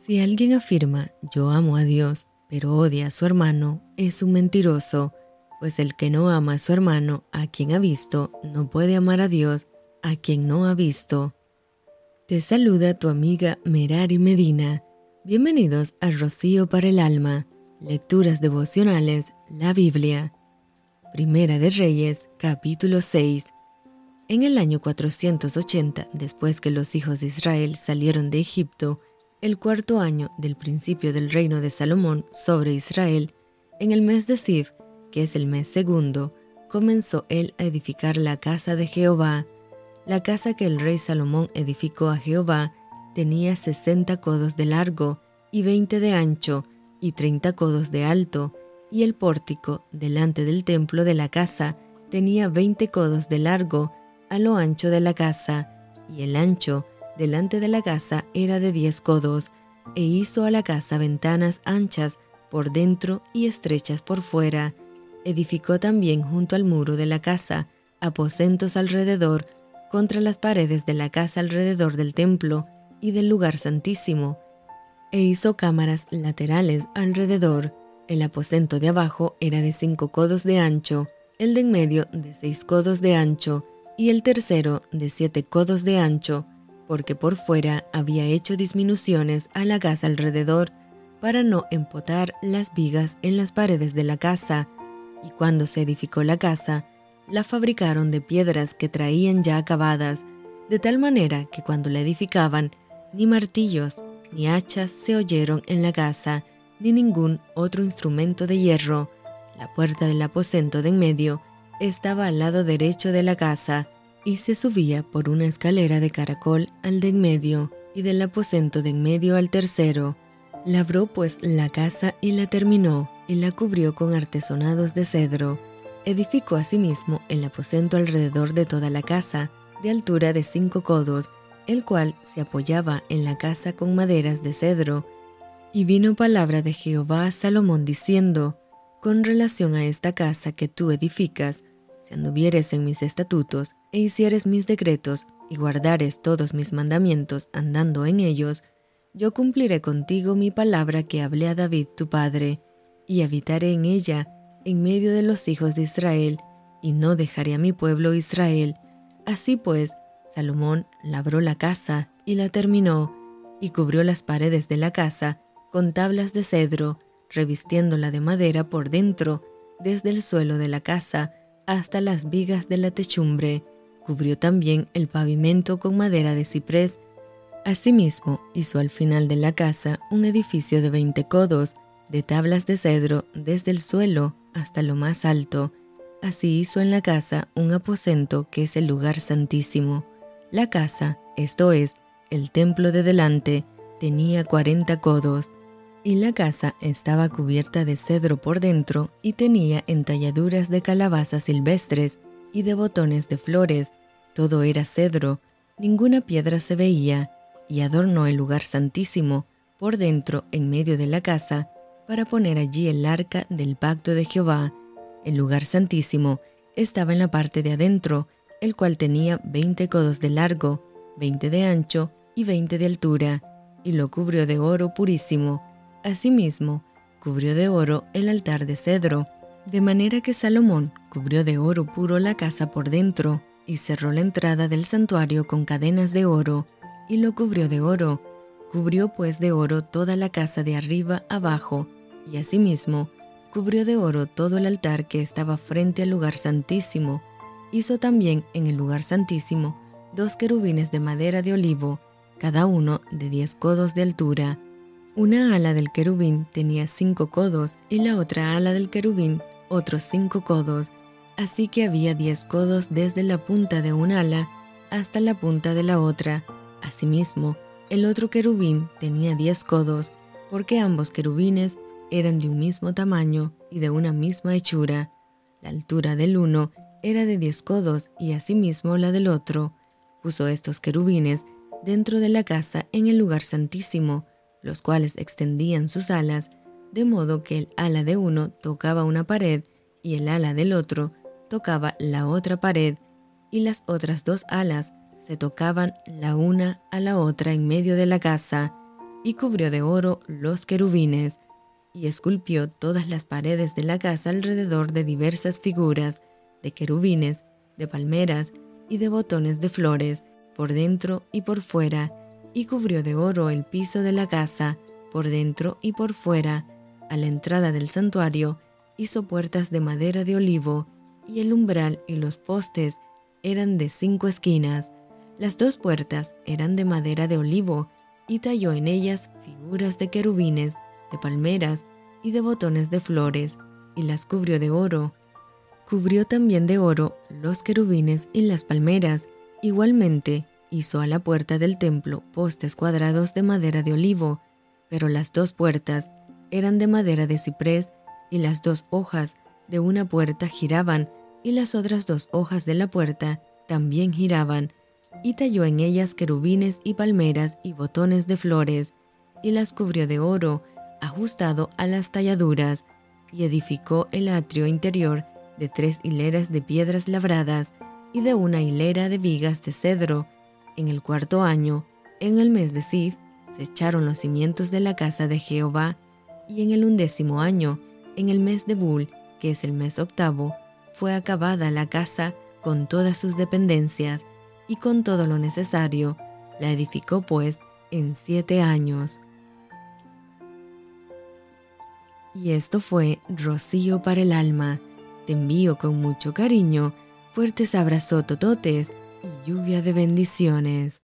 Si alguien afirma yo amo a Dios, pero odia a su hermano, es un mentiroso, pues el que no ama a su hermano, a quien ha visto, no puede amar a Dios, a quien no ha visto. Te saluda tu amiga Merari Medina. Bienvenidos a Rocío para el Alma, Lecturas Devocionales, la Biblia. Primera de Reyes, capítulo 6. En el año 480, después que los hijos de Israel salieron de Egipto, el cuarto año del principio del reino de Salomón sobre Israel, en el mes de Sif, que es el mes segundo, comenzó él a edificar la casa de Jehová. La casa que el rey Salomón edificó a Jehová tenía sesenta codos de largo y veinte de ancho y treinta codos de alto, y el pórtico delante del templo de la casa tenía veinte codos de largo a lo ancho de la casa, y el ancho delante de la casa era de diez codos, e hizo a la casa ventanas anchas por dentro y estrechas por fuera. Edificó también junto al muro de la casa aposentos alrededor, contra las paredes de la casa alrededor del templo y del lugar santísimo, e hizo cámaras laterales alrededor. El aposento de abajo era de cinco codos de ancho, el de en medio de seis codos de ancho, y el tercero de siete codos de ancho, porque por fuera había hecho disminuciones a la casa alrededor para no empotar las vigas en las paredes de la casa, y cuando se edificó la casa, la fabricaron de piedras que traían ya acabadas, de tal manera que cuando la edificaban, ni martillos ni hachas se oyeron en la casa, ni ningún otro instrumento de hierro. La puerta del aposento de en medio estaba al lado derecho de la casa, y se subía por una escalera de caracol al de en medio y del aposento de en medio al tercero. Labró pues la casa y la terminó y la cubrió con artesonados de cedro. Edificó asimismo el aposento alrededor de toda la casa, de altura de cinco codos, el cual se apoyaba en la casa con maderas de cedro. Y vino palabra de Jehová a Salomón diciendo, con relación a esta casa que tú edificas, si anduvieres en mis estatutos e hicieres mis decretos y guardares todos mis mandamientos andando en ellos, yo cumpliré contigo mi palabra que hablé a David tu padre, y habitaré en ella, en medio de los hijos de Israel, y no dejaré a mi pueblo Israel. Así pues, Salomón labró la casa y la terminó, y cubrió las paredes de la casa con tablas de cedro, revistiéndola de madera por dentro, desde el suelo de la casa hasta las vigas de la techumbre, cubrió también el pavimento con madera de ciprés. Asimismo, hizo al final de la casa un edificio de veinte codos, de tablas de cedro desde el suelo hasta lo más alto. Así hizo en la casa un aposento que es el lugar santísimo. La casa, esto es, el templo de delante, tenía cuarenta codos, y la casa estaba cubierta de cedro por dentro y tenía entalladuras de calabazas silvestres y de botones de flores. Todo era cedro, ninguna piedra se veía, y adornó el lugar santísimo por dentro en medio de la casa para poner allí el arca del pacto de Jehová. El lugar santísimo estaba en la parte de adentro, el cual tenía veinte codos de largo, veinte de ancho y veinte de altura, y lo cubrió de oro purísimo Asimismo, cubrió de oro el altar de cedro, de manera que Salomón cubrió de oro puro la casa por dentro, y cerró la entrada del santuario con cadenas de oro, y lo cubrió de oro. Cubrió pues de oro toda la casa de arriba abajo, y asimismo cubrió de oro todo el altar que estaba frente al lugar santísimo. Hizo también en el lugar santísimo dos querubines de madera de olivo, cada uno de diez codos de altura, una ala del querubín tenía cinco codos y la otra ala del querubín otros cinco codos, así que había diez codos desde la punta de un ala hasta la punta de la otra. Asimismo, el otro querubín tenía diez codos, porque ambos querubines eran de un mismo tamaño y de una misma hechura. La altura del uno era de diez codos y asimismo la del otro. Puso estos querubines dentro de la casa en el lugar santísimo, los cuales extendían sus alas, de modo que el ala de uno tocaba una pared y el ala del otro tocaba la otra pared, y las otras dos alas se tocaban la una a la otra en medio de la casa. y cubrió de oro los querubines, y esculpió todas las paredes de la casa alrededor de diversas figuras, de querubines, de palmeras y de botones de flores, por dentro y por fuera, y cubrió de oro el piso de la casa, por dentro y por fuera, a la entrada del santuario, hizo puertas de madera de olivo, y el umbral y los postes eran de cinco esquinas. Las dos puertas eran de madera de olivo, y talló en ellas figuras de querubines, de palmeras y de botones de flores, y las cubrió de oro. Cubrió también de oro los querubines y las palmeras. Igualmente hizo a la puerta del templo postes cuadrados de madera de olivo, pero las dos puertas eran de madera de ciprés y las dos hojas de una puerta giraban y las otras dos hojas de la puerta también giraban, y talló en ellas querubines y palmeras y botones de flores, y las cubrió de oro ajustado a las talladuras, y edificó el atrio interior de tres hileras de piedras labradas y de una hilera de vigas de cedro. En el cuarto año, en el mes de Sif, se echaron los cimientos de la casa de Jehová, y en el undécimo año, en el mes de Bul, que es el mes octavo, fue acabada la casa con todas sus dependencias y con todo lo necesario. La edificó pues en siete años. Y esto fue Rocío para el alma. Te envío con mucho cariño, fuertes abrazos tototes y lluvia de bendiciones.